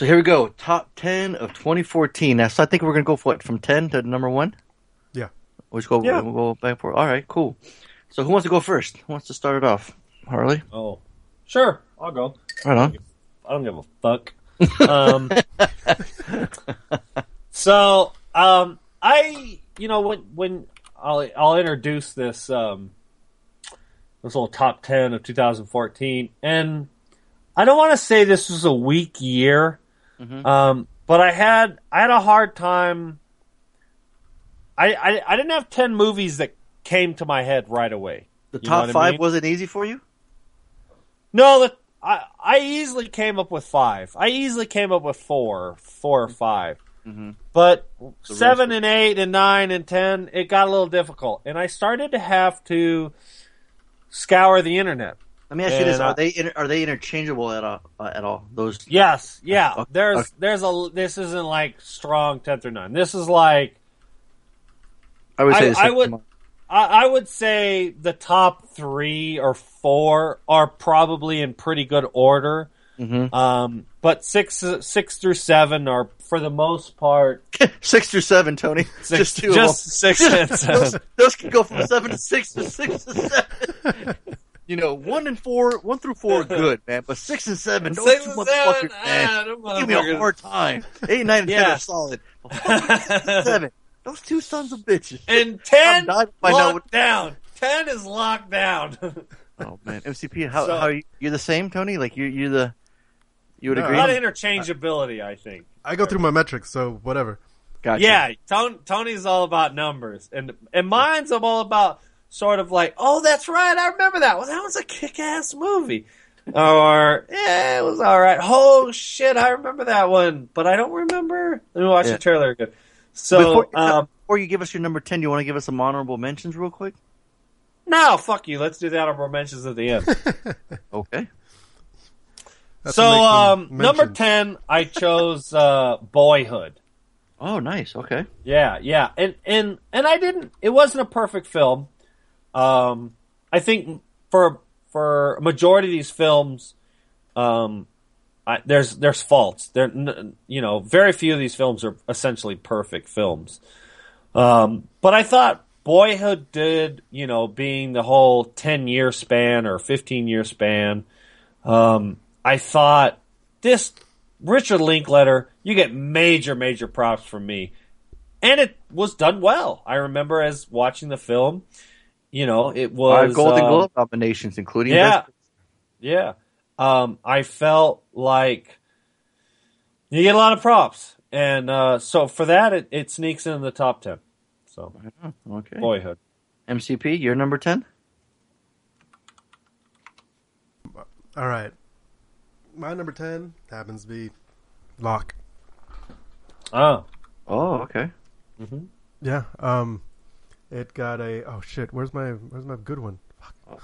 So here we go. Top 10 of 2014. Now, so I think we're going to go for what, from 10 to number 1? Yeah. We'll just go, Yeah. we'll go back for All right, cool. So who wants to go first? Who wants to start it off? Harley? Oh, sure, I'll go. Right on. I don't give a fuck. Um, so, um, I, you know, when when I'll I'll introduce this um, this little top ten of 2014, and I don't want to say this was a weak year, Mhm. um, but I had I had a hard time. I, I I didn't have ten movies that came to my head right away. The You top what I five mean? wasn't easy for you? No, that I I easily came up with five. I easily came up with four, four or 5 Mhm. But The seven and eight and nine and ten, it got a little difficult, and I started to have to scour the internet. Let me ask you this: And, Are they inter- are they interchangeable at all? Uh, at all? Those Yes, yeah. Okay, There's okay. there's a this isn't like strong ten through nine. This is like I would say I- the I would- I, I would say the top three or four are probably in pretty good order. Mhm. Um, but six six through seven are for the most part six through seven, Tony. six, just two just six and seven. those, those can go from seven to six to six to seven. You know, one and four, one through four are good, man. But six and seven, those Six two and motherfuckers, man, ah, give me a hard time. Eight, nine, and ten are solid. But six seven, those two sons of bitches. And ten I'm dying to find out locked down. Ten is locked down. Oh man, MCP, how So- how are you? You're the same, Tony? Like you you're the you would No, a agree? lot of interchangeability, I think. I go through my metrics, so whatever. Gotcha. Yeah, Tony, Tony's all about numbers, and and mine's I'm all about sort of like, oh, that's right, I remember that. Well, that was a kick-ass movie. Or yeah, it was all right. Oh shit, I remember that one, but I don't remember. Let me watch Yeah. the trailer again. So, Before, um, before you give us your number ten, you want to give us some honorable mentions real quick? no, fuck you. Let's do the honorable mentions at the end. Okay. That's so, what makes them um, number ten, I chose uh, Boyhood. Oh, nice. Okay. Yeah, yeah, and and and I didn't. It wasn't a perfect film. Um, I think for for a majority of these films, um, I, there's there's faults. There, you know, very few of these films are essentially perfect films. Um, but I thought Boyhood did, you know, being the whole ten year span or fifteen year span. Um, I thought this Richard Linklater, you get major, major props from me. And it was done well. I remember as watching the film, you know, it was Five Golden um, Globe nominations, including Yeah. Best- Yeah. Um, I felt like you get a lot of props. And uh, so for that, it, it sneaks in the top 10. So, Okay. boyhood. MCP, you're number ten. All right. My number 10 happens to be Locke. Oh. Oh, okay. Yeah. Um, it got a. Oh shit! Where's my Where's my good one?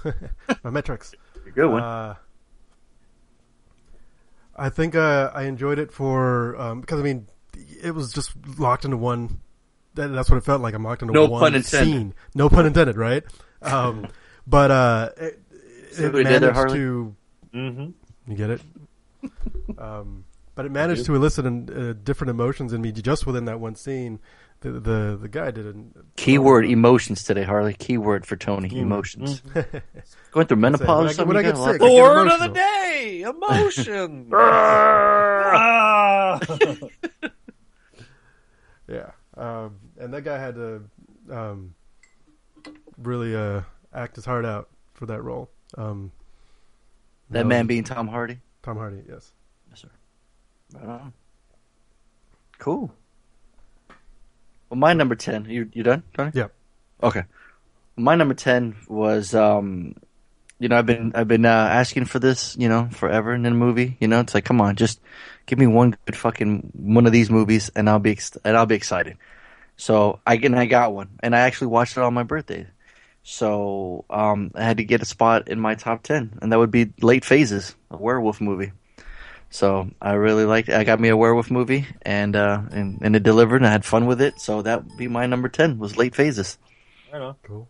Fuck. my metrics. Good one. Uh, I think uh, I enjoyed it for um, because I mean it was just locked into one. That, that's what it felt like. I'm locked into No one pun intended. scene. No pun intended, right? Um, but uh, it, it what we did there, managed to Mm-hmm. you get it. um, but it managed to elicit an, uh, different emotions in me just within that one scene. The the, the guy did an Keyword emotions today, Harley. Keyword for Tony. Mm-hmm. Emotions. Mm. Going through when I menopause. get- something when I you get got a lot sick, The I get word of the day emotion. Ah. Yeah, um, and that guy had to um, really uh, act his heart out for that role. Um, That man being Tom Hardy. Tom Hardy, yes. Yes, sir. Right on. Cool. Well, my number ten. You you done, Tony? Yeah. Okay. My number ten was, um, you know, I've been I've been uh, asking for this, you know, forever in a movie. You know, it's like, come on, just give me one good fucking one of these movies, and I'll be ex- and I'll be excited. So I and I got one, and I actually watched it on my birthday. So um, I had to get a spot in my top ten, and that would be Late Phases, a werewolf movie. So I really liked it. I got me a werewolf movie, and uh, and and it delivered, and I had fun with it. So that would be my number ten was Late Phases. Right on. Cool.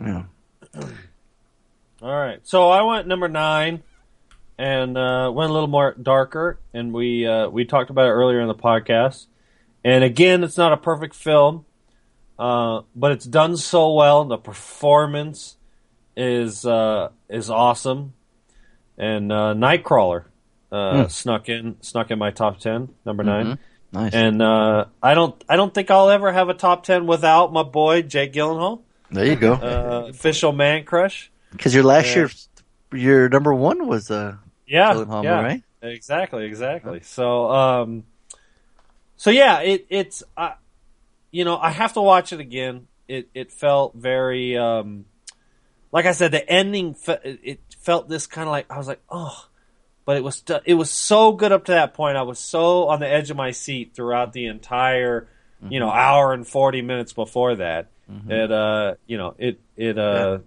Yeah. All right. So I went number nine. and uh, went a little more darker, and we uh, we talked about it earlier in the podcast. And again, it's not a perfect film, uh, but it's done so well. The performance is uh, is awesome, and uh, Nightcrawler uh, Hmm. snuck in snuck in my top ten, number 9 Mhm. Nice. And uh, I don't I don't think I'll ever have a top ten without my boy Jake Gyllenhaal, there you go. uh, official man crush. Because your last year, your number one was uh, Yeah, Gyllenhaal, yeah. right? Exactly, exactly. So, um, so yeah, it, it's, uh, you know, I have to watch it again. It, it felt very, um, like I said, the ending, fe- it felt this kind of like, I was like, oh, but it was, it was so good up to that point. I was so on the edge of my seat throughout the entire, you know, hour and 40 minutes before that. It, uh, you know, it, it, uh,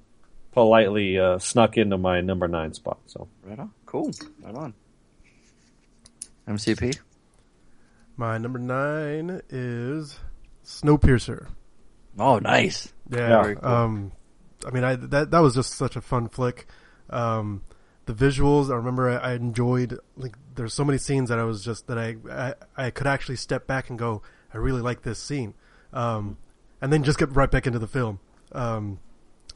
politely, uh, snuck into my number nine spot. So. Right on. Cool. Right on. MCP. My number nine is Snowpiercer. Oh, nice. Yeah. Very cool. Um, I mean, I that that was just such a fun flick. Um, the visuals, I remember I, I enjoyed. Like, there's so many scenes that I was just that I, I I could actually step back and go, I really like this scene, um, and then just get right back into the film. Um,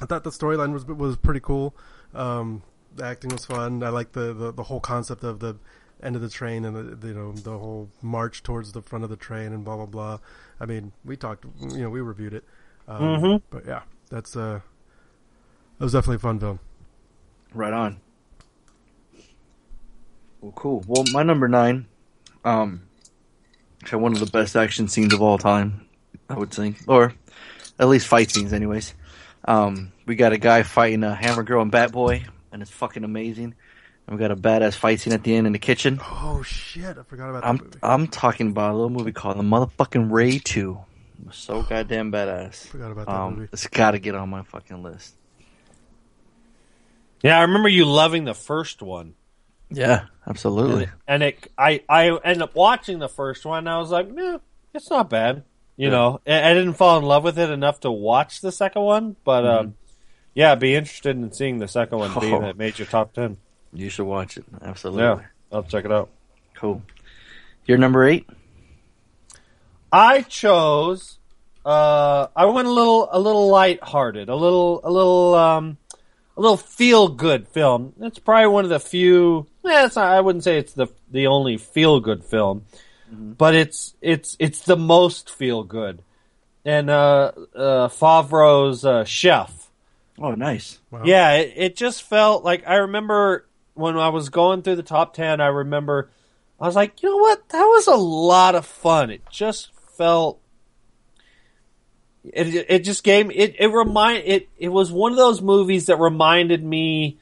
I thought the storyline was was pretty cool. Um, the acting was fun. I like the, the the whole concept of the end of the train and the, the you know the whole march towards the front of the train and blah blah blah. I mean, we talked, you know, we reviewed it. Um, Mhm. But yeah, that's uh, that was definitely a fun film. Right on. Well, cool. Well, my number nine, um, actually one of the best action scenes of all time, I would say, or at least fight scenes, anyways. Um, we got a guy fighting a Hammer Girl and Bat Boy, and it's fucking amazing. And we got a badass fight scene at the end in the kitchen. Oh shit! I forgot about that I'm movie. I'm talking about a little movie called The Motherfucking Raid Two. So goddamn badass. Forgot about that Um, movie. it's got to get on my fucking list. Yeah, I remember you loving the first one. Yeah, absolutely. And it I I ended up watching the first one and I was like, "Yeah, it's not bad." You know, I, I didn't fall in love with it enough to watch the second one, but um yeah, I'd be interested in seeing the second one being Oh. that made your top 10. You should watch it. Absolutely. Yeah, I'll check it out. Cool. Your number eight? I chose uh I went a little a little lighthearted, a little a little um a little feel good film. It's probably one of the few yeah, it's not, I wouldn't say it's the the only feel good film, but it's it's it's the most feel good. And uh uh Favreau's uh, Chef. Oh, nice. Wow. Yeah, it, it just felt like I remember when I was going through the top 10, I remember I was like, you know what? That was a lot of fun. It just felt it it just gave me it it remind it it was one of those movies that reminded me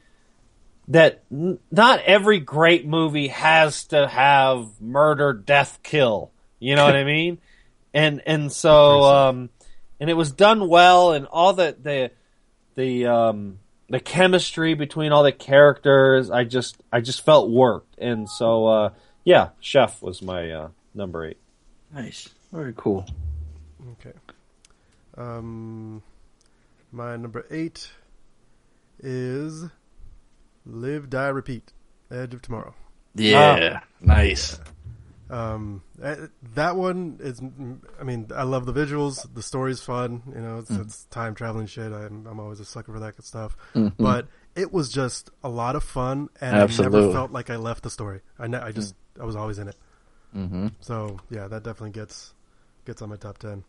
that n- not every great movie has to have murder, death, kill. You know what I mean? And and so um and it was done well and all the the the um the chemistry between all the characters I just I just felt worked. And so uh yeah, Chef was my uh number 8. Nice. Very cool. Okay. Um, my number eight is Live, Die, Repeat. Edge of Tomorrow. Yeah. Nice. Um, eh, that one is. I mean, I love the visuals. The story's fun. You know, it's, it's time traveling shit. I'm, I'm always a sucker for that good stuff. But it was just a lot of fun, and I Absolutely. never felt like I left the story. I, ne- I just, I was always in it. Mm-hmm. So yeah, that definitely gets gets on my top ten.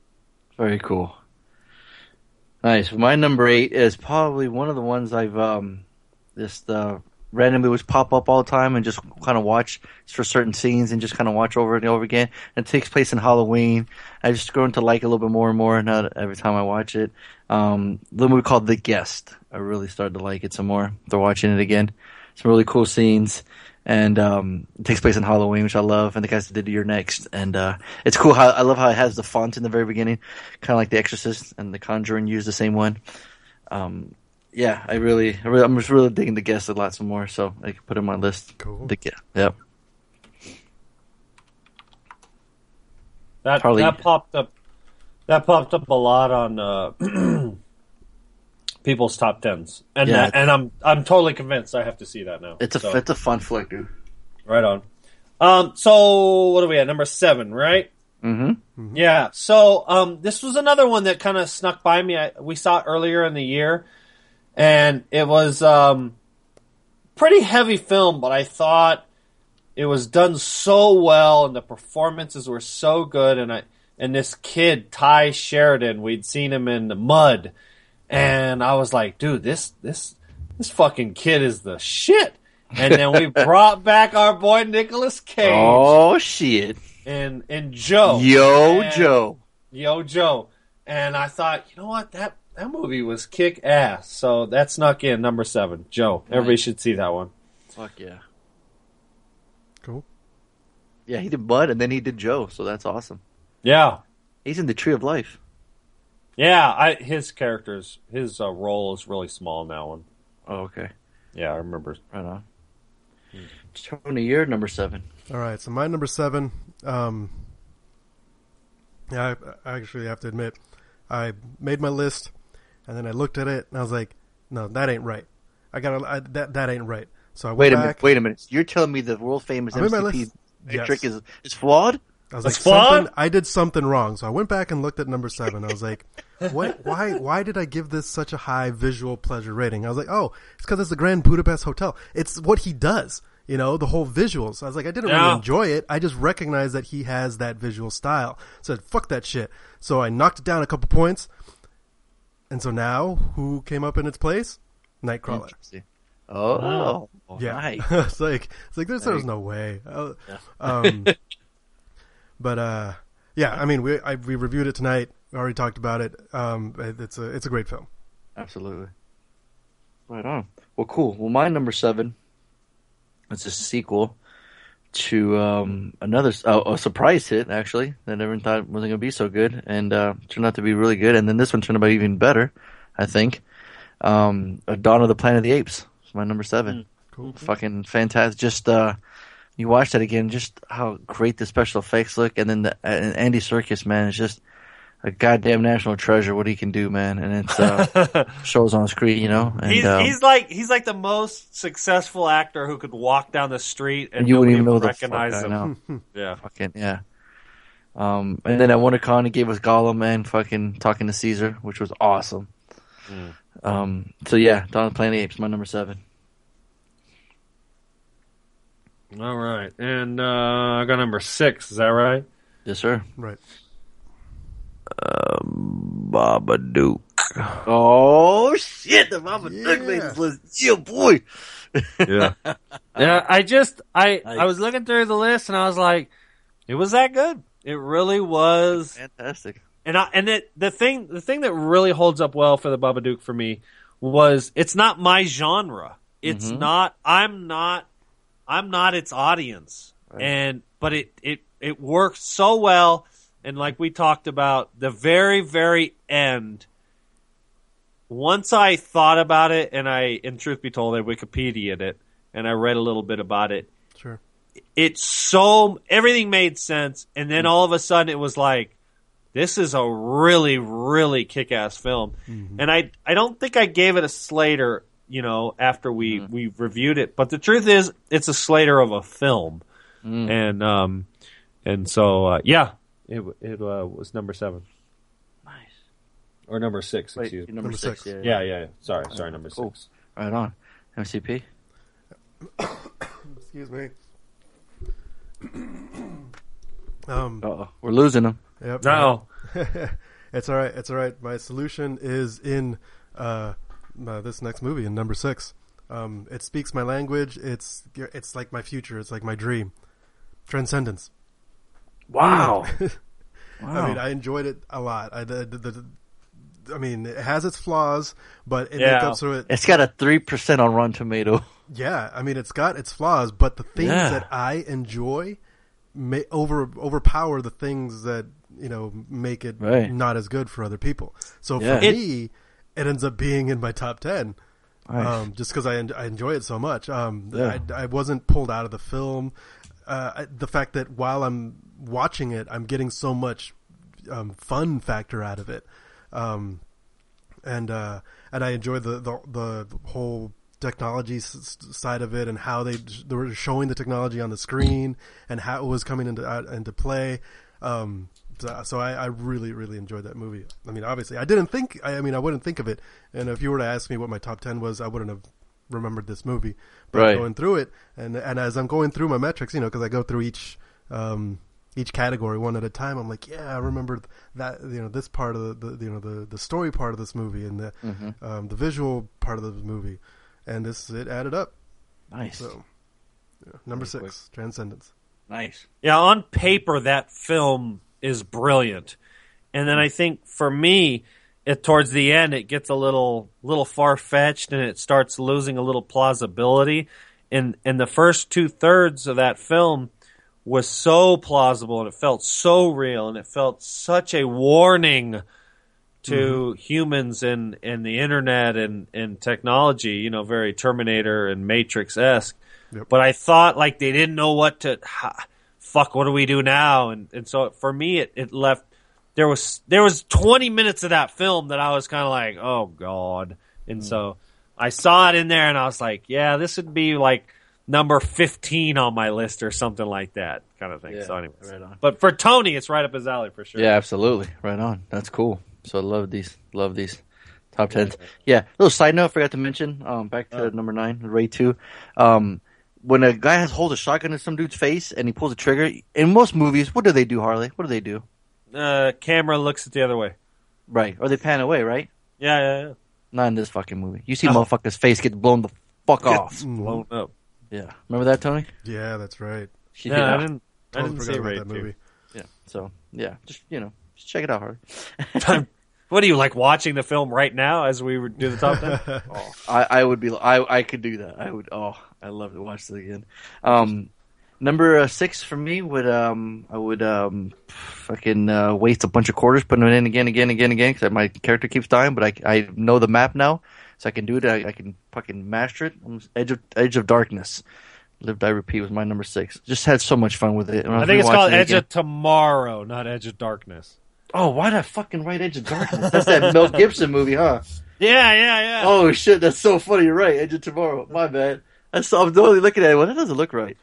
Very cool. Nice. My number eight is probably one of the ones I've um just uh randomly was pop up all the time and just kind of watch for certain scenes and just kind of watch over and over again. And it takes place in Halloween. I just grown to like a little bit more and more now every time I watch it. Um, the movie called The Guest. I really started to like it some more after watching it again. Some really cool scenes. And um, it takes place in Halloween, which I love. And the guys that did You're Next. And uh, it's cool how I love how it has the font in the very beginning, kind of like The Exorcist and The Conjuring use the same one. Um, yeah, I really, I really, I'm just really digging The Guest a lot some more. So I can put it on my list. Cool. The yeah, Yep. That Harley- that popped up. That popped up a lot on uh, people's top tens, and Yeah. that, and I'm I'm totally convinced I have to see that now. It's a So, it's a fun flick, dude. right on. Um, so what are we at? Number seven, right? Mm-hmm. Yeah. So um, this was another one that kind of snuck by me. I, we saw it earlier in the year, and it was um, pretty heavy film, but I thought it was done so well, and the performances were so good. And I and this kid Ty Sheridan, we'd seen him in the Mud, and I was like, dude, this this this fucking kid is the shit. And then we brought back our boy Nicolas Cage Oh shit, and and Joe. yo And- Joe. Yo Joe. And I thought, you know what, that that movie was kick ass. So that snuck in number seven. Joe. Everybody should see that one. Fuck yeah. Cool. Yeah, he did Mud and then he did Joe, so that's awesome. Yeah. He's in the Tree of Life. Yeah, I his character's his uh, role is really small in that one. Oh, okay. Yeah, I remember. Right on. Tony, you're number seven. All right, so my number seven. Um, yeah, I, I actually have to admit, I made my list, and then I looked at it, and I was like, "No, that ain't right. I gotta I, that that ain't right." So I went Wait a back. minute. Wait a minute. You're telling me the world famous I MCP list. metric Yes. is is flawed? I was like, flawed? something, I did something wrong. So I went back and looked at number seven. I was like, what, why, why did I give this such a high visual pleasure rating? I was like, oh, it's because it's the Grand Budapest Hotel. It's what he does. You know, the whole visuals. I was like, I didn't Yeah. really enjoy it. I just recognized that he has that visual style. said, fuck that shit. So I knocked it down a couple points. And so now, who came up in its place? Nightcrawler. Oh, oh, Yeah, nice. it's like it's like there's there's no way. Uh, um, but uh, yeah, I mean we I, we reviewed it tonight. We already talked about it. Um, it- it's a it's a great film. Absolutely. Right on. Well, cool. Well, my number seven. It's a sequel to um, another uh, a surprise hit, actually, that everyone thought wasn't going to be so good, and uh, turned out to be really good. And then this one turned out even better, I think. Um, Dawn of the Planet of the Apes. It's my number seven. Cool. Fucking fantastic. Just uh, you watch that again, just how great the special effects look, and then the and Andy Serkis, man, is just a goddamn national treasure. What he can do, man, and it uh, shows on screen, you know. And, he's um, he's like he's like the most successful actor who could walk down the street and You wouldn't even know would the fuck recognize I him. know. Yeah. fucking yeah. Um, and then at WonderCon, he gave us Gollum and fucking talking to Caesar, which was awesome. Hmm. Um, so yeah, Dawn of the Planet of the Apes, my number seven. All right, and uh, I got number six. Is that right? Yes, sir. Right. Babadook. Oh shit, the Babadook Yeah. made this list. Yeah, boy. Yeah. yeah. I just I Nice. I was looking through the list and I was like, it was that good. It really was. Fantastic. And I, and it, the thing the thing that really holds up well for the Babadook for me was it's not my genre. It's Mhm. not I'm not I'm not its audience. Right. And but it it it works so well and like we talked about the very very end once I thought about it and I in truth be told I Wikipedia'd it and I read a little bit about it Sure. it's so everything made sense and then all of a sudden it was like this is a really really kick-ass film. And i i don't think i gave it a slater you know after we we reviewed it. But the truth is it's a slater of a film. Mm. and um and so uh, yeah it it uh, was number 7 Nice. or number 6 Wait, excuse me number, Number six. six. Yeah, yeah yeah yeah. sorry sorry number Cool. 6 Right on. MCP. Excuse me. um. Uh-oh. We're losing them. Yep. no it's all right. It's all right. My solution is in uh, uh, this next movie in number six. Um, it speaks my language. It's it's like my future. It's like my dream. Transcendence. Wow. I mean, I enjoyed it a lot. I, the, the, the, I mean, it has its flaws, but it Yeah. makes up for it. it's got a three percent on Rotten Tomato. Yeah, I mean, it's got its flaws, but the things Yeah. that I enjoy may over overpower the things that you know make it Right. not as good for other people. So Yeah. for It- me, it ends up being in my top ten. Nice. Um, just because I, en- I enjoy it so much. Um, Yeah. I, I wasn't pulled out of the film. Uh, I, the fact that while I'm watching it, I'm getting so much um, fun factor out of it. Um, and uh, and I enjoyed the the, the whole technology s- side of it and how they they were showing the technology on the screen and how it was coming into uh, into play. Um, so, so I, I really really enjoyed that movie. I mean, obviously, I didn't think. I, I mean, I wouldn't think of it. And if you were to ask me what my top ten was, I wouldn't have remembered this movie. But Right. going through it, and and as I'm going through my metrics, you know, because I go through each um, each category one at a time. I'm like, yeah, I remember that you know this part of the, the you know the the story part of this movie and the um, the visual part of the movie, and this it added up. Nice. So yeah, number Very six, Transcendence. Nice. Yeah, on paper that film is brilliant, and then I think for me, it towards the end it gets a little little far fetched and it starts losing a little plausibility. And and the first two thirds of that film was so plausible and it felt so real and it felt such a warning to mm-hmm. humans and, and the internet and, and technology, you know, very Terminator and Matrix esque. Yep. But I thought like they didn't know what to, ha, fuck, what do we do now? And, and so for me, it, it left, there was, there was 20 minutes of that film that I was kind of like, oh God. And mm. so I saw it in there and I was like, yeah, this would be like number 15 on my list or something like that kind of thing. Yeah, so anyways, right on. but for Tony, it's right up his alley for sure. Yeah, absolutely. Right on. That's cool. So I love these. Love these top tens. Yeah. Little side note, forgot to mention. Um, back to Oh. number nine, Raid two. Um, when a guy has holds a shotgun in some dude's face and he pulls a trigger, in most movies, what do they do, Harley? What do they do? Uh, camera looks the other way. Right. Or they pan away, right? Yeah, yeah, yeah. Not in this fucking movie. You see Oh. motherfucker's face get blown the fuck off. Gets blown up. Yeah. Remember that, Tony? Yeah, that's right. Yeah, I didn't. I Totally didn't forgot see about Raid that two. movie. Yeah. So, yeah. Just, you know, just check it out, Harley. What are you like watching the film right now as we do the top ten? Oh, I, I would be. I I could do that. I would. Oh, I love to watch this again. Um, number uh, six for me would um I would um fucking uh, waste a bunch of quarters putting it in again, again, again, again because my character keeps dying. But I I know the map now, so I can do it. I, I can fucking master it. Edge of Edge of Darkness. Live Die Repeat was my number six. Just had so much fun with it. When I think it's called it Edge again- of Tomorrow, not Edge of Darkness. Oh, why did I fucking write Edge of Darkness? That's that Mel Gibson movie, huh? Yeah, yeah, yeah. Oh shit, that's so funny. You're right. Edge of Tomorrow. My bad. That's I'm totally looking at it. Well, that doesn't look right.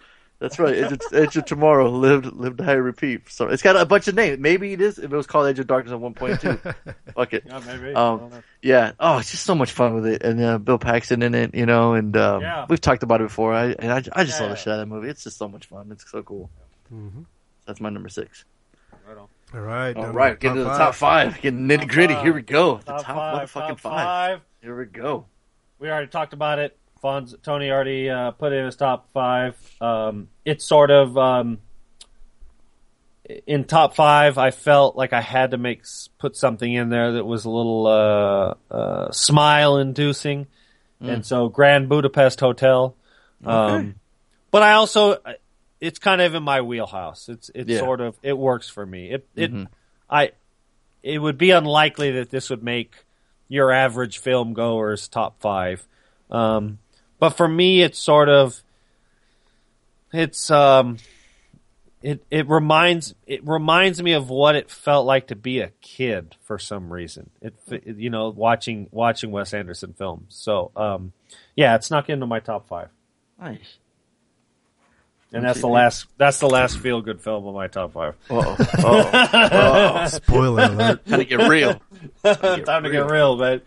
That's right. Edge of, Edge of Tomorrow. Lived, lived, high, repeat. So it's got a bunch of names. Maybe it is. If it was called Edge of Darkness at one point too. Fuck it. Yeah, maybe. Um, I don't know. Yeah. Oh, it's just so much fun with it, and uh, Bill Paxton in it. You know, and um, Yeah. we've talked about it before. I and I, I just Yeah. love the shit out of that movie. It's just so much fun. It's so cool. Mhm. That's my number six. Right on. All right, All down to the get to the top five. Getting nitty gritty. Here we go. The Top, top, five, motherfucking top five. five. Here we go. We already talked about it. Fonz, Tony already uh, put it in his top five. Um, it's sort of um, in top five. I felt like I had to make put something in there that was a little uh, uh, smile inducing, and so Grand Budapest Hotel. Um, but I also, it's kind of in my wheelhouse. It's it's Yeah. sort of it works for me. It it Mhm. I it would be unlikely that this would make your average film goer's top five. Um, but for me, it's sort of it's um it it reminds it reminds me of what it felt like to be a kid for some reason. It you know watching watching Wes Anderson films. So um yeah, it snuck into my top five, Nice. and that's the last that's the last feel good film of my top five. Uh oh. Spoiler alert. Time to get real. Time to get real, man.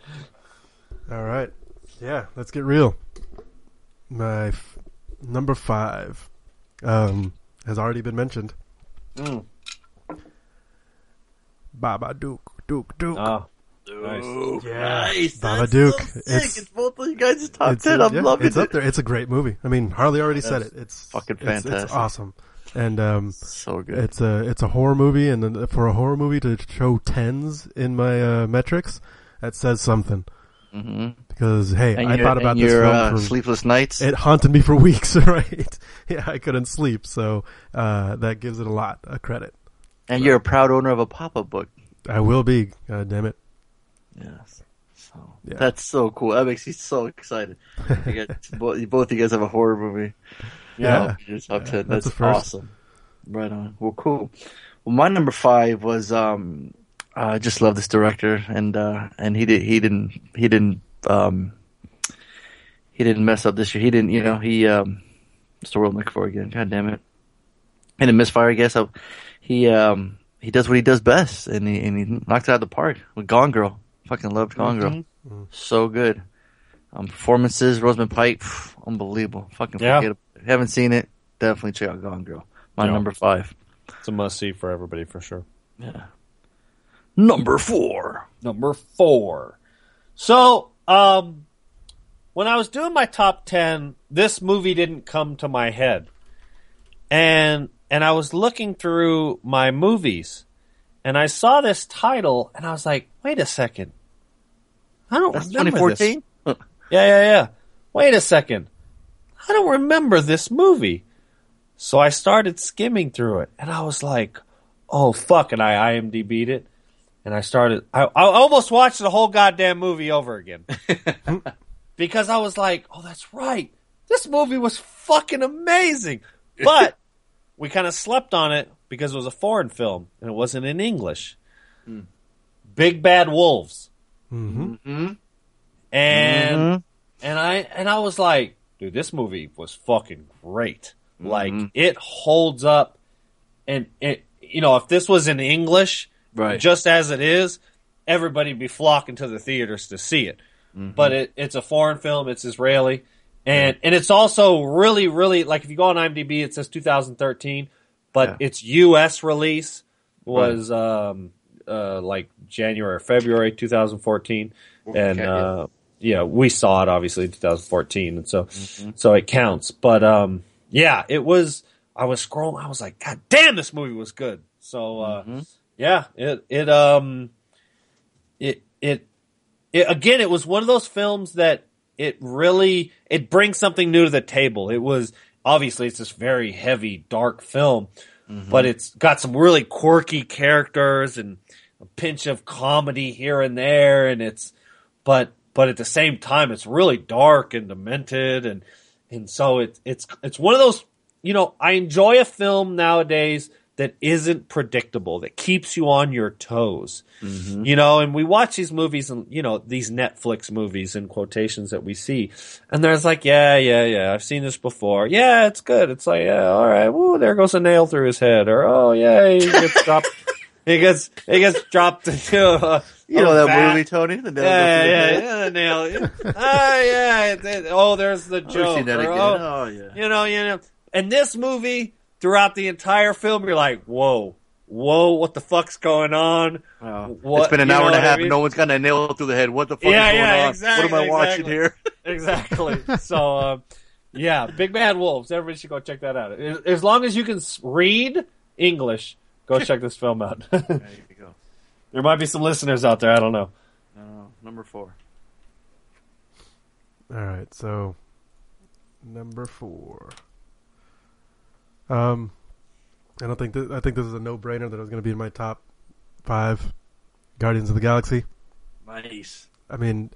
All right. Yeah, let's get real. My f- number five um, has already been mentioned. Mm. Baba Duke, Duke, Duke. Oh, Nice. Ooh, Yeah. nice. Baba Duke. So. It's- It's, both of you guys' top it's, ten. I'm yeah, loving it's it. up there. It's a great movie. I mean, Harley already said it. It's fucking it's- It's, fantastic. awesome, and um, So good. it's a it's a horror movie, and for a horror movie to show tens in my uh, metrics, that says something. Hmm Because hey, And I thought about this your film uh, sleepless nights. it haunted me for weeks, right? yeah, I couldn't sleep, so uh, that gives it a lot of credit. and you're a proud owner of a pop-up book. I will be. God damn it! Yes. So Yeah. that's so cool. That makes me so excited. You guys, both, both you guys have a horror movie. Yeah. Yeah, ten. that's That's, awesome. Right on. Well, cool. Well, my number five was um, I just love this director, and uh, and he did he didn't he didn't um, he didn't mess up this year. He didn't, you know, he um, what's the word I'm looking for again? God damn it! And didn't misfire, I guess. I, he um, he does what he does best, and he and he knocked it out of the park with Gone Girl. Fucking loved Gone Girl, Mm-hmm. so good. Um, performances, Rosamund Pike, phew, unbelievable. Fucking Yeah. forget. Haven't seen it? Definitely check out Gone Girl. My Yeah. number five. It's a must see for everybody for sure. Yeah. Number four. Number four. So, um, when I was doing my top ten, this movie didn't come to my head, and and I was looking through my movies, and I saw this title, and I was like, wait a second, I don't That's remember this. 2014. Yeah, yeah, yeah. Wait a second. I don't remember this movie. So I started skimming through it and I was like, oh fuck. And I IMDb'd it and I started, I, I almost watched the whole goddamn movie over again. because I was like, oh, that's right. This movie was fucking amazing. But we kind of slept on it because it was a foreign film and it wasn't in English. Big Bad Wolves. Mm-hmm. And Mhm. and I and I was like, dude, this movie was fucking great. Like it holds up, and it you know if this was in English, Right. just as it is, everybody'd be flocking to the theaters to see it. But it, it's a foreign film. It's Israeli, and and it's also really really like if you go on IMDb, it says 2013, but Yeah. its U.S. release was um uh like January or February 2014, and Okay, yeah. uh yeah, we saw it obviously in 2014, and so so it counts. But um, yeah, it was. I was scrolling. I was like, God damn, this movie was good. So uh, yeah, it it um, it it it again. It was one of those films that it really it brings something new to the table. It was obviously it's this very heavy, dark film, but it's got some really quirky characters and a pinch of comedy here and there, and it's but but at the same time it's really dark and demented and and so it's it's it's one of those you know I enjoy a film nowadays that isn't predictable that keeps you on your toes you know and we watch these movies and you know these Netflix movies in quotations that we see and there's like yeah yeah yeah I've seen this before yeah it's good it's like yeah all right woo there goes a nail through his head or oh yeah he gets dropped he gets he gets dropped into a, You know that vat. movie, Tony? The nail Yeah, the yeah, yeah, the nail. Yeah. Ah, yeah. it- it- oh, there's the joke. seen that or, again. oh, Oh, yeah. you know, you know. And this movie, throughout the entire film, you're like, whoa, whoa, what the fuck's going on? Wow. What- it's been an hour and a what I half mean? and no one's got a nail through the head. What the fuck Yeah, is going yeah, on? exactly, what am I watching here? Exactly. so, um, yeah, Big Bad Wolves. Everybody should go check that out. As as long as you can read English, go check this film out. there you go. there might be some listeners out there. I don't know. No, number four. All right, so number four. Um, I don't think th- I think this is a no-brainer that it was going to be in my top five. Guardians of the Galaxy. Nice. I mean,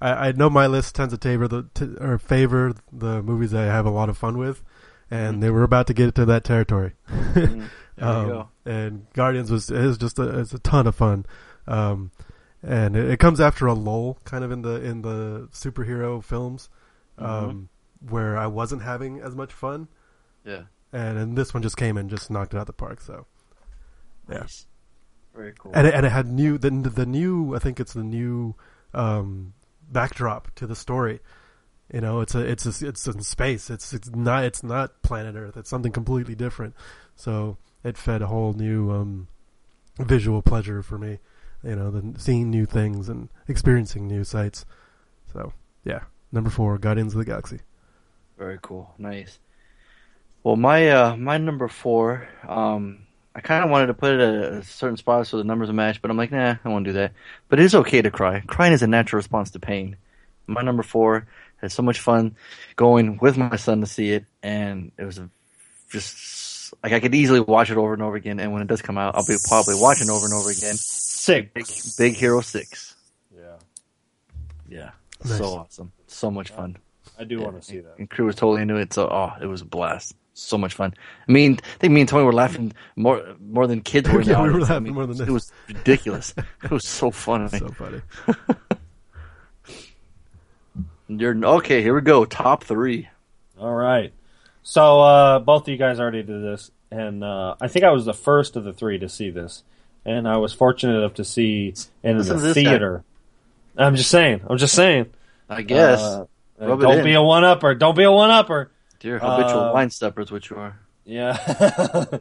I, I know my list tends to favor the t- or favor the movies I have a lot of fun with, and they were about to get to that territory. Mm, there Um, you go. And Guardians was is just a, it's a ton of fun, um, and it, it comes after a lull, kind of in the in the superhero films, um, where I wasn't having as much fun, Yeah. And and this one just came and just knocked it out of the park. So, yeah. Nice. Very cool. and it, and it had new the the new I think it's the new um, backdrop to the story. You know, it's a it's a, it's in space. It's it's not it's not planet Earth. It's something completely different. So it fed a whole new um, visual pleasure for me. You know, the, seeing new things and experiencing new sights. So yeah, number four, Guardians of the Galaxy. Very cool. Nice. Well, my uh, my number four, um, I kind of wanted to put it at a certain spot so the numbers match, but I'm like, nah, I won't do that. But it is okay to cry. Crying is a natural response to pain. My number four had so much fun going with my son to see it, and it was a, just like I could easily watch it over and over again. And when it does come out, I'll be probably watching over and over again. Sick. Big, Big Hero Six. Yeah, Yeah, Nice. so awesome, so much fun. I do want to see that. and crew was totally into it. So, oh, it was a blast. So much fun. I mean, I think me and Tony were laughing more more than kids were. in Yeah, we were audience. I laughing mean, more than this. It was ridiculous. it was so funny. So funny. You're okay. Here we go. Top three. All right. So uh, both of you guys already did this, and uh, I think I was the first of the three to see this, and I was fortunate enough to see it in Listen the this guy. theater. I'm just saying. I'm just saying. I guess. Uh, Rub it don't in. be a one upper. Don't be a one upper. Dear habitual uh, wine steppers, which you are. Yeah.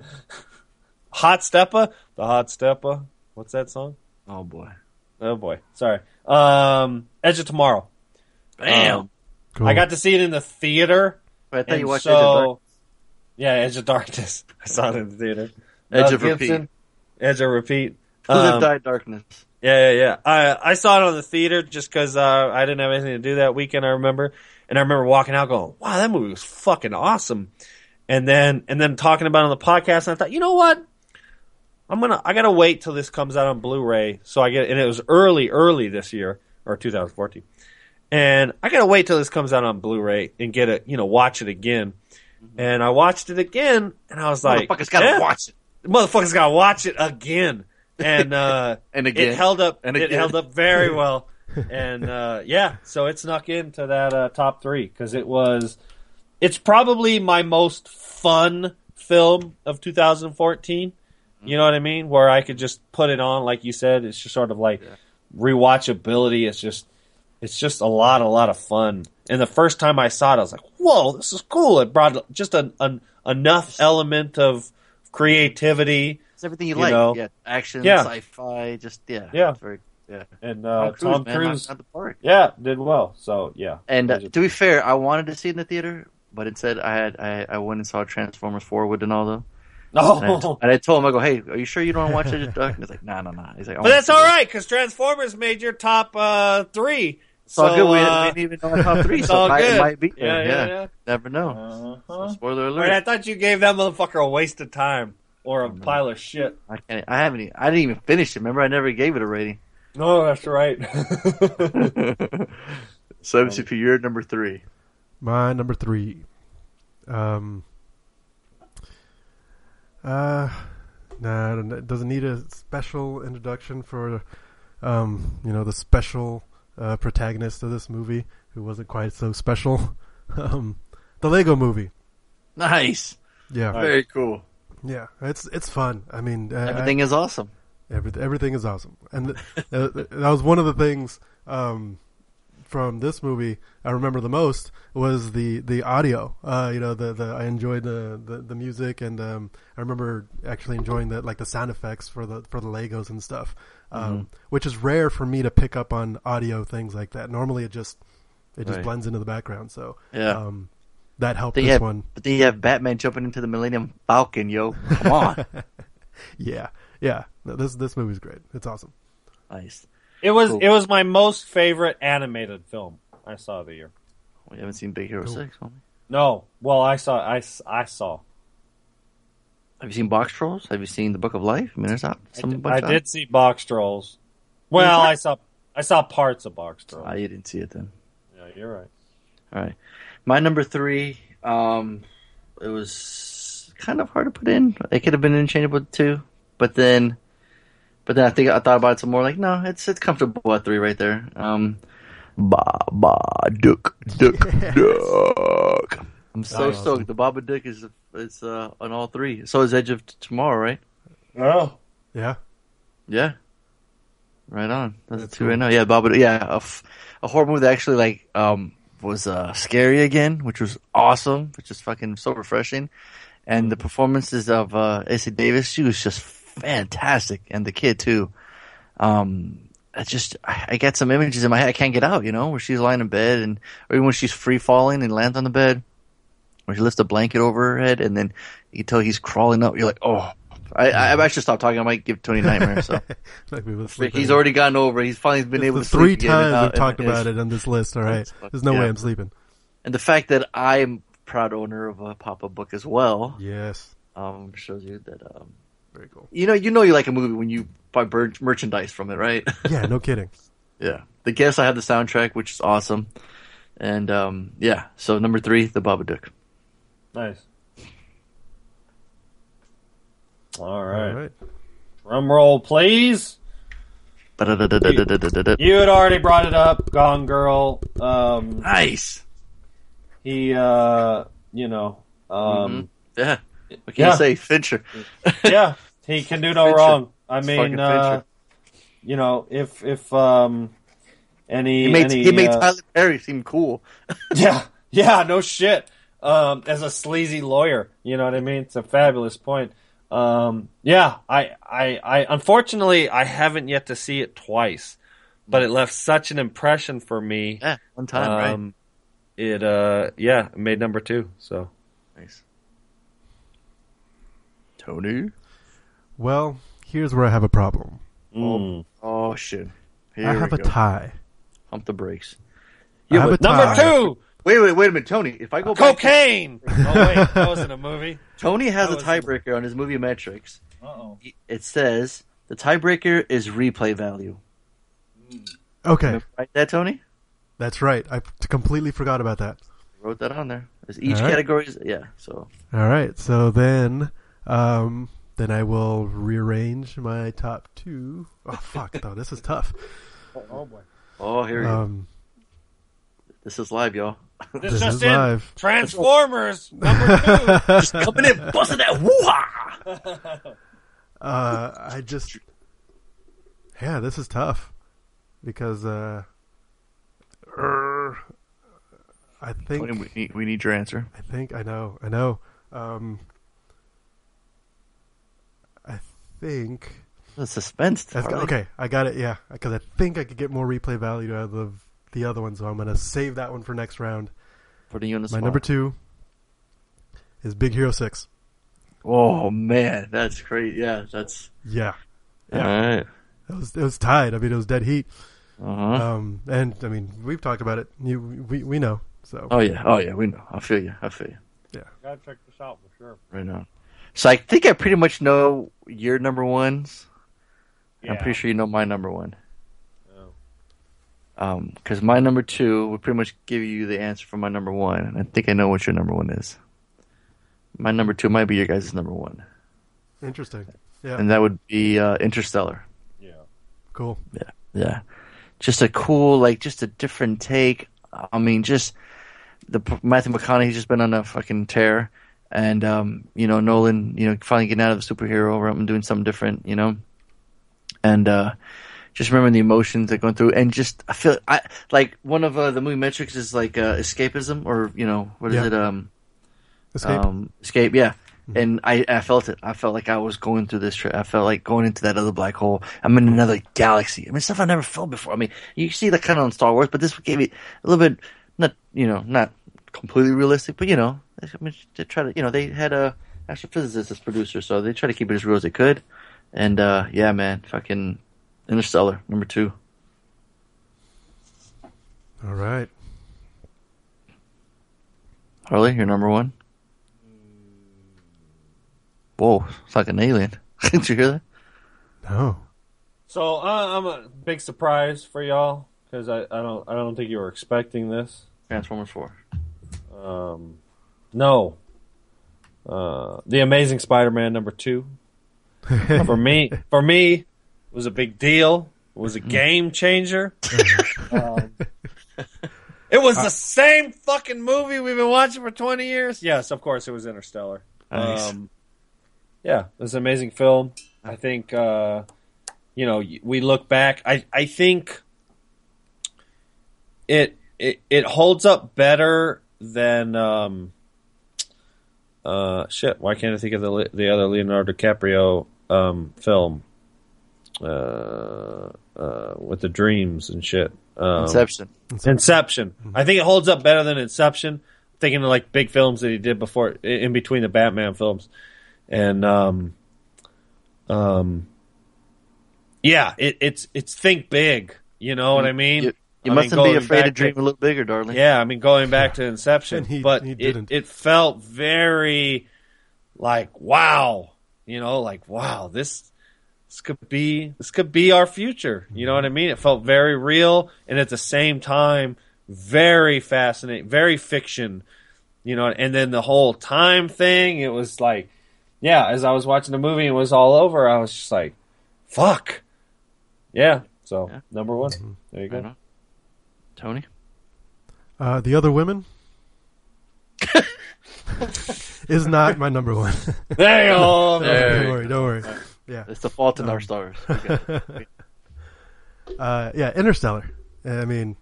hot stepper. The hot stepper. What's that song? Oh boy. Oh boy. Sorry. Um, Edge of Tomorrow. Bam. Um, Cool. I got to see it in the theater. Wait, I thought you watched so, Edge of Dark- Yeah, Edge of Darkness. I saw it in the theater. Edge Mel of Repeat. Edge of Repeat. Live Um, Die Darkness. yeah, yeah, yeah. I I saw it on the theater just because uh, I didn't have anything to do that weekend. I remember, and I remember walking out going, "Wow, that movie was fucking awesome." And then and then talking about it on the podcast, and I thought, you know what? I'm gonna I gotta wait till this comes out on Blu-ray, so I get and it was early, early this year or 2014, and I gotta wait till this comes out on Blu-ray and get it, you know, watch it again. And I watched it again, and I was like, Motherfuckers gotta yeah, watch it. motherfuckers gotta watch it again. And uh And again. it held up And it again. held up very well. And uh yeah, so it snuck into that uh, top 3 cuz it was it's probably my most fun film of 2014. You know what I mean? Where I could just put it on like you said, it's just sort of like rewatchability. It's just it's just a lot a lot of fun. And the first time I saw it I was like, "Whoa, this is cool." It brought just an, an enough element of creativity It's everything you, You like. know. Yeah, action, Yeah. sci-fi, just yeah, Yeah. very yeah. and uh, Tom Cruise, Tom Cruise, knocked out the park. yeah, did well. So yeah, And uh, to be fair, I wanted to see it in the theater, but instead I had I, I went and saw Transformers Four with Donaldo. And I, oh, and I told him, I go, hey, are you sure you don't want to watch it? of Darkness? He's like, nah, nah, nah. He's like, but that's see all it." right because Transformers made your top uh, three. It's all So, good. We, uh, we didn't even know top three, it's so all it might, good. it might be Yeah, yeah, Yeah, yeah. never know. Uh-huh. So spoiler Wait, I thought you gave that motherfucker a waste of time or a pile of shit. I can't. I haven't. Even, I didn't even finish it. Remember, I never gave it a rating. No, that's right. so MCP, you're number three. My number three. Um. Uh, nah, it doesn't need a special introduction for, um, you know, the special uh, protagonist of this movie who wasn't quite so special. um, the Lego Movie. Nice. Yeah, Very cool. yeah, it's it's fun. I mean, uh, I- Everything is awesome. Everything, everything is awesome, and th- uh, th- that was one of the things um, from this movie I remember the most was the the audio. Uh, you know, the, the I enjoyed the, the, the music, and um, I remember actually enjoying the like the sound effects for the for the Legos and stuff, um, which is rare for me to pick up on audio things like that. Normally, it just it just Right. blends into the background. So Yeah. um, that helped Then this have, one. but then you have Batman jumping into the Millennium Falcon, yo. Come on. Yeah, yeah. No, this this movie's great. It's awesome. nice. it was Cool. it was my most favorite animated film I saw the year. We haven't seen Big Hero Cool. 6, homie. No, well I saw I, I saw Have you seen Box Trolls? Have you seen The Book of Life? I mean, there's not I some did, bunch I out. did see Box Trolls. Well, I saw I saw parts of Box Trolls. Ah, you didn't see it then. yeah, you're right. All right. My number three, um, it was kind of hard to put in. It could have been interchangeable with two, but then, but then I think I thought about it some more. Like, no, it's it's comfortable at three right there. Um, ba ba duck duck duck. I'm so Awesome. stoked. The Baba Duck is is uh, on all three. So is Edge of Tomorrow, right? Oh, Yeah. Yeah. Right on. That's, That's two cool. right now. Yeah, Baba. Yeah, a, f- a horror movie that actually like um was uh scary again, which was awesome, which is fucking so refreshing. And the performances of uh Essie Davis, she was just fantastic, and the kid too. Um, I just I, get some images in my head I can't get out, you know, where she's lying in bed, and or even when she's free falling and lands on the bed, where she lifts a blanket over her head, and then you tell he's crawling up. You're like, oh. I, I- I've actually stopped talking. I might give Tony nightmares. So Like we. He's already gotten over. it. He's finally been It's able to three times we've talked and- about it on this list. All right, there's no Yeah. way I'm sleeping. And the fact that I'm proud owner of a pop-up book as well Yes, um, shows you that um, very cool. you know you know you like a movie when you buy ber- merchandise from it, right? Yeah, no kidding. yeah. The guess I have the soundtrack, which is awesome, and um, yeah. So number three, the Babadook. nice. All right. All right. Drum roll, please. Ba-da-da-da-da-da-da-da. You had already brought it up, Gone Girl. Um, Nice. he, uh, you know, um, Yeah. What can Yeah. you say, Fincher? yeah, he can do no Fincher. wrong. I It's mean, uh, you know, if if um, any He made any, he made uh, Tyler Perry seem cool. Yeah, yeah, no shit. Um, as a sleazy lawyer, you know what I mean. It's a fabulous point. Um, yeah, I, I, I, unfortunately, I haven't yet to see it twice, but it left such an impression for me. Yeah, one time, right? Um, it, uh, yeah, it made number two. So Nice. Tony. Well, here's where I have a problem. mm. Oh shit. Here I we have a go. tie. Pump the brakes. I have but a number two, Wait, wait, wait a minute, Tony. If I go back, to- cocaine. oh wait, that wasn't a movie. Tony has a That was- tiebreaker on his movie metrics. Uh oh. It says the tiebreaker is replay value. Okay, Remember that, Tony? that's right. I completely forgot about that. wrote that on there. There's each All right. category is yeah. So All right, so then, um, then I will rearrange my top two. Oh fuck, though, this is tough. Oh boy. oh here we go. Um, This is live, y'all. This, This just is in. live. Transformers number two. Just coming in, busting that woo uh, I just, yeah, this is tough because uh, er, I think we need we need your answer. I think I know. I know. Um, I think. The suspense. That's Harley. okay, I got it. Yeah, because I think I could get more replay value out of the other one, so I'm gonna save that one for next round. Putting you on the spot. My number two is Big Hero Six. Oh man, that's great. Yeah, that's Yeah, all right. it was it was tied. I mean, it was dead heat. Uh huh. Um, and I mean, we've talked about it. You, we we know. So oh yeah. Oh yeah. We know. I feel you. I feel you. Yeah. Gotta check this out for sure. Right now. So I think I pretty much know your number ones. I'm pretty sure you know my number one. Oh. Um, because my number two would pretty much give you the answer for my number one, and I think I know what your number one is. My number two might be your guys' number one, interesting. Yeah, and that would be uh, Interstellar. Yeah. cool. Yeah, yeah, just a cool, like, just a different take. I mean, just the Matthew McConaughey's just been on a fucking tear, and um, you know Nolan, you know, finally getting out of the superhero realm and doing something different, you know, and uh, just remembering the emotions that going through, and just I feel I like one of uh, the movie metrics is like uh, escapism, or you know, what is Yeah. it? Um, Escape. um, escape, yeah. And I, I felt it. I felt like I was going through this trip. I felt like going into that other black hole. I'm in another galaxy. I mean, stuff I never felt before. I mean, you see that kind of on Star Wars, but this gave me a little bit, not, you know, not completely realistic, but you know, I mean, they try to, you know, they had a astrophysicist as producer, so they try to keep it as real as they could. And, uh, yeah, man, fucking Interstellar, number two. All right. Harley, you're number one. Whoa, it's like an alien. Did you hear that? No. So uh, I'm a big surprise for y'all because I, I don't I don't think you were expecting this. Transformers 4. Um, no. Uh, the Amazing Spider-Man number two for me for me it was a big deal. It was a game changer. um, it was the same fucking movie we've been watching for 20 years. Yes, of course it was Interstellar. Nice. Um, yeah, it was an amazing film. I think uh, you know we look back. I I think it it it holds up better than um uh shit. Why can't I think of the the other Leonardo DiCaprio um film uh uh with the dreams and shit. Um, Inception. Inception. I think it holds up better than Inception. Thinking of like big films that he did before, in between the Batman films, and um, um, yeah, it, it's it's think big. You know what I mean? You, you I mustn't be afraid to back dream a little bigger, darling. yeah, I mean, going back to Inception, he- but he it, didn't. it felt very like wow, you know, like wow, this this could be this could be our future. You know what I mean? It felt very real, and at the same time, very fascinating, very fiction. You know, and then the whole time thing, it was like, yeah, as I was watching the movie it was all over, I was just like, fuck, yeah, So Yeah. number one. Mm-hmm. There you go. On. Tony. Uh, the other women is not my number one. There you go. There don't worry, don't worry. Yeah, It's the fault in our stars. Okay. uh, yeah, Interstellar. I mean,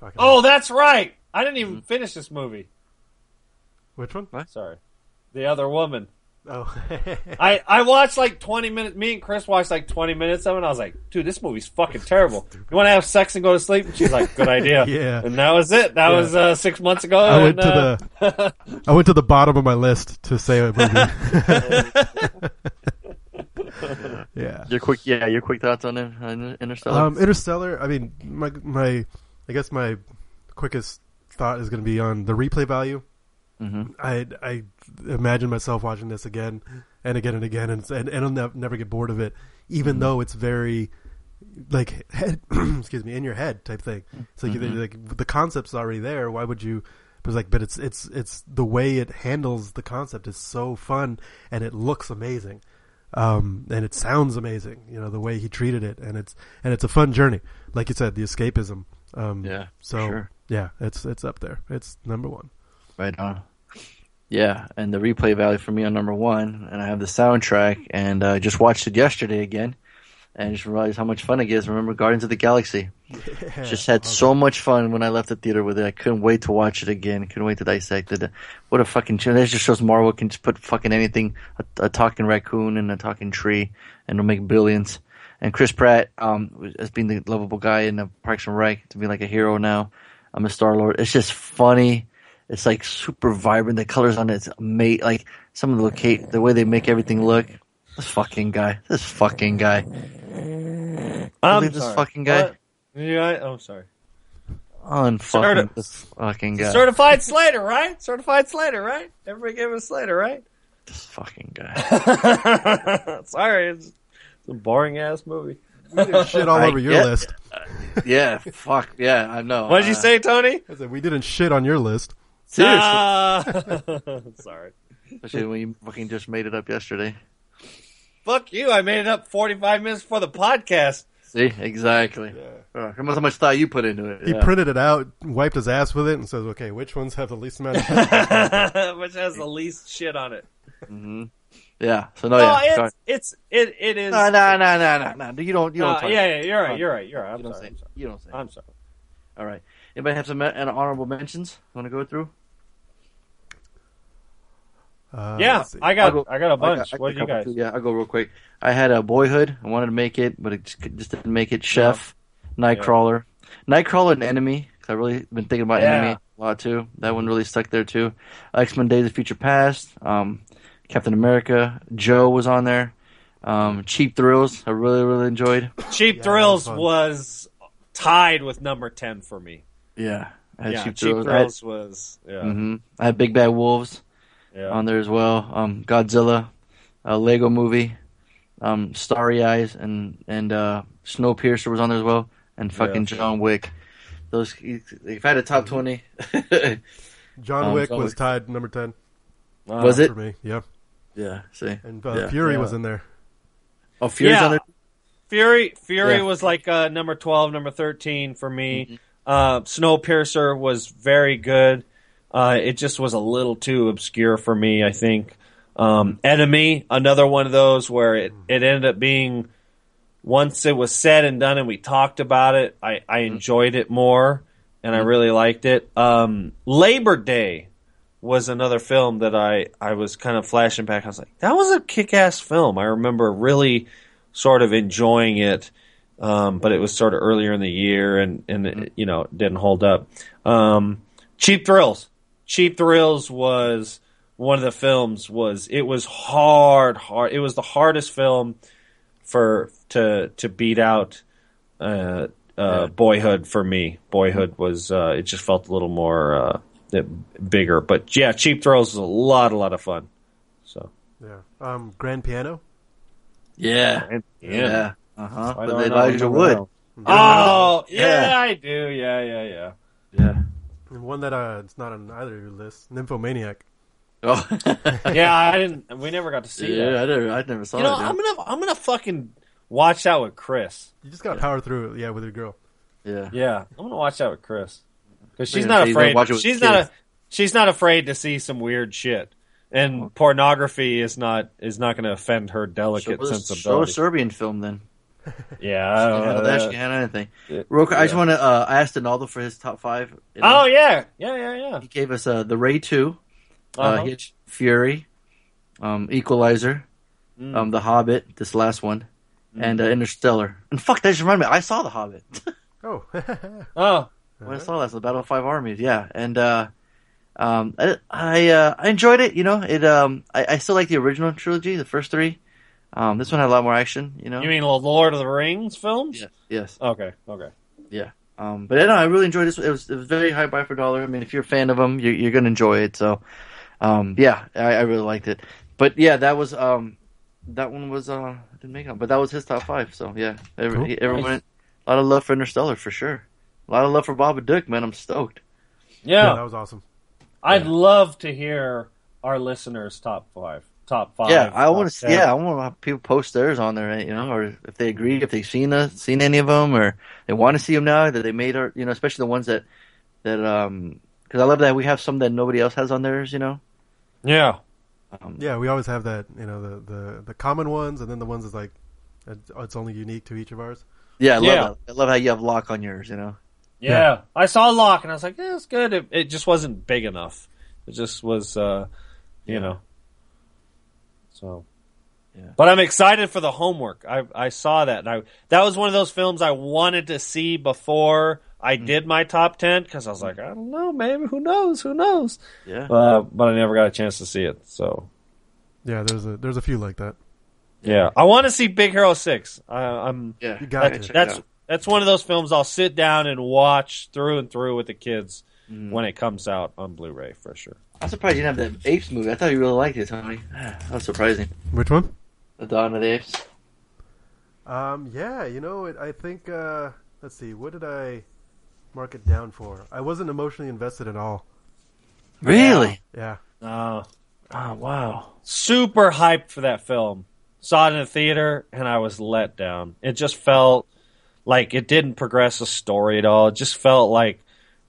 fucking- Oh, that's right. I didn't even finish this movie. which one? Sorry. The other woman. Oh, I, I watched like 20 minutes. Me and Chris watched like 20 minutes of it. And I was like, dude, this movie's fucking terrible. You want to have sex and go to sleep? And she's like, good idea. Yeah. And that was it. That Yeah. was uh, six months ago. I went and, to uh, the I went to the bottom of my list to say a movie. yeah. your quick, yeah, your quick thoughts on on Interstellar. Um, Interstellar. I mean, my my, I guess my quickest thought is going to be on the replay value. Mhm. I I imagine myself watching this again and again and again, and and, and I'll nev- never get bored of it, even Mm-hmm. though it's very like head, excuse me, in your head type thing. It's like, Mhm. like the concept's already there. Why would you? But it's like, but it's it's it's the way it handles the concept is so fun, and it looks amazing, um, and it sounds amazing. You know the way he treated it, and it's and it's a fun journey. Like you said, the escapism. Um, Yeah, So sure. yeah, it's it's up there. It's number one. Right on. Yeah, and the replay value for me on number one, and I have the soundtrack, and I just watched it yesterday again, and just realized how much fun it is. Remember Guardians of the Galaxy? Just had so much fun when I left the theater with it. I couldn't wait to watch it again. Couldn't wait to dissect it. What a fucking! That just shows Marvel can just put fucking anything, a, a talking raccoon and a talking tree, and it'll make billions. And Chris Pratt, um, as being the lovable guy in the Parks and Rec, to be like a hero now. I'm a Star Lord. It's just funny. It's like super vibrant. The colors on it's amazing. Like some of the locate, the way they make everything look. This fucking guy. This fucking guy. I'm Believe this sorry. fucking guy? What? Yeah, I'm sorry. Unfucking Certi- this fucking guy. Certified Slater, right? Certified Slater, right? Everybody gave us Slater, right? this fucking guy. sorry, it's, it's a boring ass movie. We did shit all I over your get- list. yeah, fuck. Yeah, I know. What did you Uh, say, Tony? I said we didn't shit on your list. Seriously. Ah. sorry. Especially when you fucking just made it up yesterday. Fuck you! I made it up 45 minutes for the podcast. See? Exactly. Uh, how much- how much thought you put into it? He yeah. printed it out, wiped his ass with it, and says, "Okay, which ones have the least amount of?" Which has the least shit on it. yeah. So, no, No, Oh, yeah. sorry. it's, it's, it, it is. No, no, no, no, no, no. You don't, you don't Uh, yeah, yeah, you're right, you're right, you're right. I'm You don't sorry. say. I'm sorry. You don't say. I'm sorry. All right. Anybody have some uh, honorable mentions? Want to go through? Uh, Yeah. I got, I'll go- I got a I bunch. got- what do got you guys? couple too. Yeah, I'll go real quick. I had a Boyhood. I wanted to make it, but it just, just didn't make it. Chef, Nightcrawler, Nightcrawler, and Enemy. Cause I really been thinking about Yeah. Enemy a lot too. That one really stuck there too. X Men: Days of Future Past. Um, Captain America. Joe was on there. Um, Cheap Thrills. I really really enjoyed. Cheap Yeah, Thrills was was tied with number 10 for me. Yeah, I had Yeah, Cheap, Cheap Thrills. Thrills was, yeah. hmm I had Big Bad Wolves. Yeah. on there as well. Um, Godzilla, a Lego Movie, um, Starry Eyes, and and uh, Snowpiercer was on there as well, and fucking Yeah. John Wick. Those if I had a top twenty, John um, Wick John was Wick. tied number ten Uh, Was it? for me. Yeah, yeah. See, and uh, Yeah. Fury Yeah. was in there. oh Fury's Yeah. on there. Fury Fury Yeah. was like uh, number 12, number 13 for me. Mm-hmm. Uh, Snowpiercer was very good. Uh, it just was a little too obscure for me, I think. Um, Enemy, another one of those where it, it ended up being once it was said and done and we talked about it, I, I Mm-hmm. enjoyed it more and I really liked it. Um, Labor Day was another film that I, I was kind of flashing back. I was like, that was a kick ass film. I remember really sort of enjoying it. Um, but it was sort of earlier in the year and, and it, you know, didn't hold up. Um, Cheap Thrills. Cheap Thrills was one of the films was, it was hard, hard. It was the hardest film for, to, to beat out, uh, uh, Boyhood for me. Boyhood was, uh, it just felt a little more, uh, bigger, but yeah, Cheap Thrills was a lot, a lot of fun. So, Yeah, um, Grand Piano. Yeah, yeah. yeah, uh huh. But don't they know, Elijah remember Wood. Oh, yeah, Yeah. I do. Yeah, yeah, yeah. Yeah. And one that uh, it's not on either of your lists. Nymphomaniac. Oh, Yeah, I didn't. We never got to see yeah. that. I never, I never saw it. You know, that. I'm gonna, I'm gonna fucking watch that with Chris. You just gotta power through it, yeah, with your girl. Yeah. Yeah, I'm gonna watch that with Chris because she's not so you gotta afraid. watch it with She's not a, she's not afraid to see some weird shit, and pornography is not is not going to offend her Show delicate us, show a. Serbian film then. Yeah. She can uh, handle that. She can handle anything. yeah. Real quick, I just want to uh, ask Donaldo for his top five. You oh yeah, yeah, yeah, yeah. He gave us uh, the Raid Two, uh, Uh-huh. Hitch, Fury, um, Equalizer, Mm. um, The Hobbit, this last one, and uh, Interstellar. And fuck, that just reminded me. I saw The Hobbit. Oh, Oh, when I saw that, the Battle of Five Armies. Yeah, and uh, um, I I, uh, I enjoyed it. You know, it. Um, I, I still like the original trilogy, the first three. Um, this one had a lot more action. You know. you mean the Lord of the Rings films? Yes. Yes. Okay, okay. Yeah. Um, but yeah, no, I really enjoyed this. It was it was very high buy for dollar. I mean, if you're a fan of them, you're, you're gonna enjoy it. So, um, yeah, I, I really liked it. But yeah, that was um, that one was uh, I didn't make it, but that was his top five. So yeah, every, Cool. he- everyone, Nice. a lot of love for Interstellar for sure. A lot of love for Bob and Dick, man. I'm stoked. yeah, Yeah, that was awesome. I'd love to hear our listeners' top five, top five. yeah, I want to. 10. Yeah, I want to have people post theirs on there, you know, or if they agree, if they've seen the, seen any of them, or they want to see them now that they made, our, you know, especially the ones that that um, because I love that we have some that nobody else has on theirs, you know. yeah. Um, Yeah, we always have that. You know, the the, the common ones, and then the ones that's like it's it's only unique to each of ours. Yeah, I love Yeah. that. I love how you have Locke on yours. You know. Yeah, Yeah. I saw Locke and I was like, yeah, it's good. It, it just wasn't big enough. It just was, uh, you Yeah. know. So, Yeah. but I'm excited for the homework. I I saw that and I that was one of those films I wanted to see before I Mm. did my top ten because I was like, I don't know, maybe who knows, who knows. Yeah. Uh, but I never got a chance to see it. So Yeah, there's a there's a few like that. yeah, I want to see Big Hero Six. I, I'm yeah. You got Check to. it that's that's one of those films I'll sit down and watch through and through with the kids Mm. when it comes out on Blu-ray for sure. I'm surprised you didn't have that apes movie. I thought you really liked it, Tony. That was surprising. Which one? The Dawn of the Apes. Um, yeah, you know, it, I think. Uh, let's see, what did I mark it down for? I wasn't emotionally invested at all. Really? Yeah, Uh, Oh wow. super hyped for that film. Saw it in the theater and I was let down. It just felt like it didn't progress the story at all. It just felt like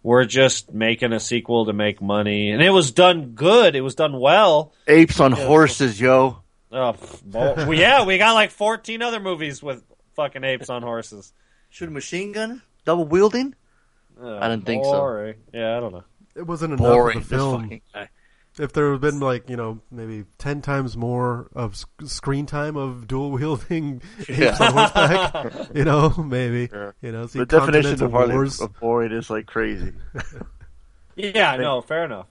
we're just making a sequel to make money. And it was done good. It was done well. Apes on horses, yo. Oh, well, well, yeah, we got like 14 other movies with fucking apes on horses. Shoot a machine gun, double wielding. Uh, I didn't think so. boring. Yeah, I don't know. it wasn't enough Boring. of a This film. fucking guy. If there had been like you know maybe ten times more of sc- screen time of dual wielding apes on horseback, you know maybe Yeah. you know see The definition of, hardly, wars. of boring is like crazy. Yeah, no, fair enough.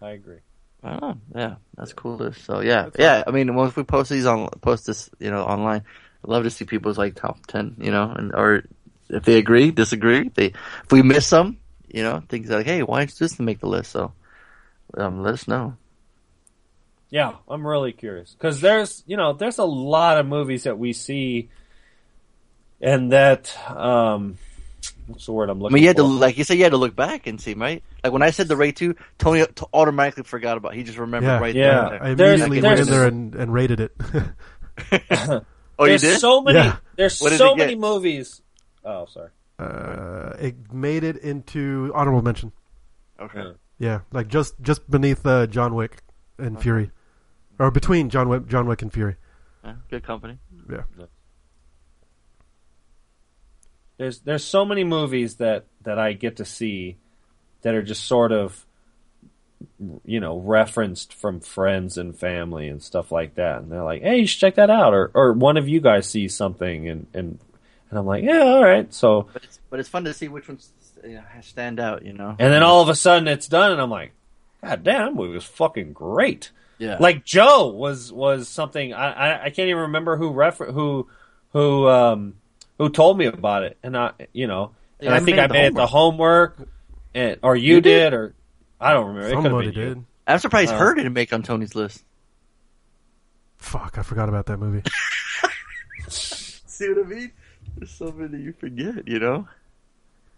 I agree. I don't know. Yeah, that's cool. So yeah, yeah. I mean, once we post these on, post this, you know, online. I'd love to see people's like top ten, you know, and or if they agree, disagree. They if we miss some, you know, things like, hey, why didn't this make the list? So, um, let us know. Yeah, I'm really curious because there's you know there's a lot of movies that we see, and that um, what's the word I'm looking? I looking? mean, you had for? to, like you said, you had to look back and see, right? Like when I said the Raid two, Tony t- automatically forgot about. it. He just remembered Yeah. right Yeah. there. I immediately there's- went in there and, and rated it. Oh, you there's did? so many. Yeah. There's What so many movies. Oh, sorry. Uh, it made it into honorable mention. Okay. Yeah. Yeah, like just just beneath uh, John Wick and Fury, or between John Wick, John Wick and Fury. Yeah, good company. Yeah, There's there's so many movies that that I get to see that are just sort of you know referenced from friends and family and stuff like that and they're like hey you should check that out or or one of you guys sees something and and and I'm like yeah all right so But it's but it's fun to see which ones stand out. You know. and then all of a sudden it's done and I'm like god damn that movie was fucking great yeah. like Joe was was something I I, I can't even remember who refer who who um who told me about it and I you know and I I think made I the made it the homework and or you, You did? did? or I don't remember it could somebody been you. did. I'm surprised Uh, her didn't make on Tony's list. Fuck, I forgot about that movie. See what I mean? There's so many you forget, you know.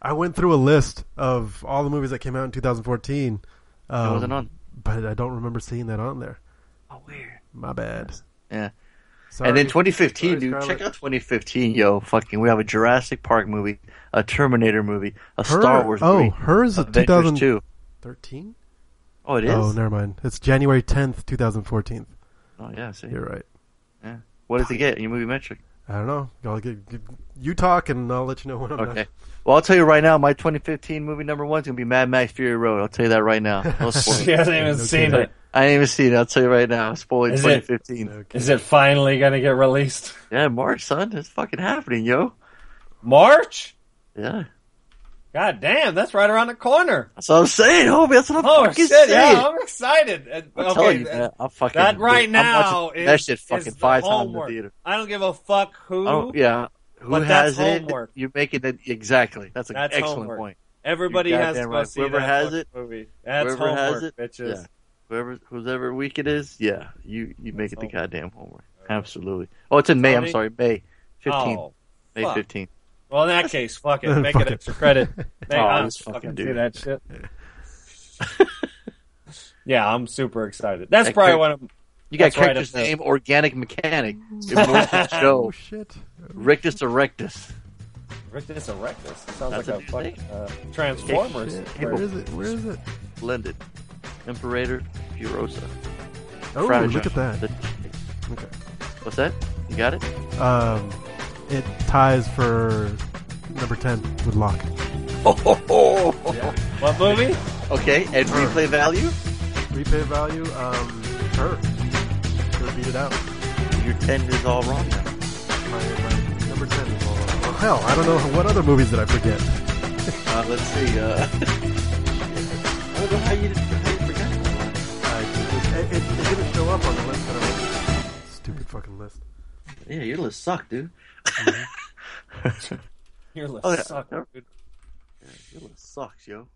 I went through a list of all the movies that came out in 2014. It Um, wasn't on. but I don't remember seeing that on there. Oh, weird. My bad. Yeah. Sorry. and then 2015, Sorry, dude. Scarlett. Check out 2015, yo. Fucking, we have a Jurassic Park movie, a Terminator movie, a Her- Star Wars oh, movie, hers is Avengers 2013. 2. Oh, it is. Oh, never mind. It's January 10th, 2014. Oh, yeah. See, You're right. Yeah. What does it get in your movie metric? I don't know. I'll get, get- you talk, and I'll let you know when I'm Okay. done. Well, I'll tell you right now, my 2015 movie number one is gonna be Mad Max Fury Road. I'll tell you that right now. No spoilers. She hasn't even No seen kidding. it. I ain't even seen it. I'll tell you right now. Spoiling Is it- 2015. Okay. Is it finally gonna get released? Yeah, March, son. It's fucking happening, yo. March? Yeah. God damn, that's right around the corner. That's what I'm saying, homie. That's what I'm Oh fucking shit, saying. yeah, I'm excited. Uh, I'm okay, telling you, man. I'm fucking. that right now is that shit fucking five times in the theater. I don't give a fuck who. Oh yeah. Who But that's has it? homework. You're making it exactly. That's an That's excellent homework. point. Everybody has to right. see Whoever has it, movie. That's whoever has it, bitches. yeah. Whoever, whoever week it is, yeah, you you make it the homework. goddamn homework. Absolutely. Oh, it's in May. I'm sorry, May 15th. Oh, May fuck. 15th. Well, in that case, fuck it. Make Fuck it it. extra credit. Make, Oh, I'm fucking fucking dude. that shit. yeah, I'm super excited. That's That probably cra- one of You got That's right character's up there. name, Organic Mechanic. Immortal Oh shit! Rictus Erectus. Rictus Erectus. Sounds That's like a a fucking uh, Transformers. Shit. Where is it? Where is it? Splendid. Imperator Furiosa. Oh, Fragile. look at that. The- Okay. What's that? You got it? Um, it ties for number ten with Locke. What movie? Okay, and Her. replay value? Replay value, um, her. Her beat it out. Your 10 is all wrong now. My, my number ten is all wrong. Well, hell, I don't know what other movies did I forget. Uh, let's see. Uh, I don't know how you, how you forgot that I, it, it, it didn't show up on the list that I wrote. Stupid fucking list. one. Yeah, your list sucked, dude. Your list Oh, yeah. suck, dude. Your list sucks, yo.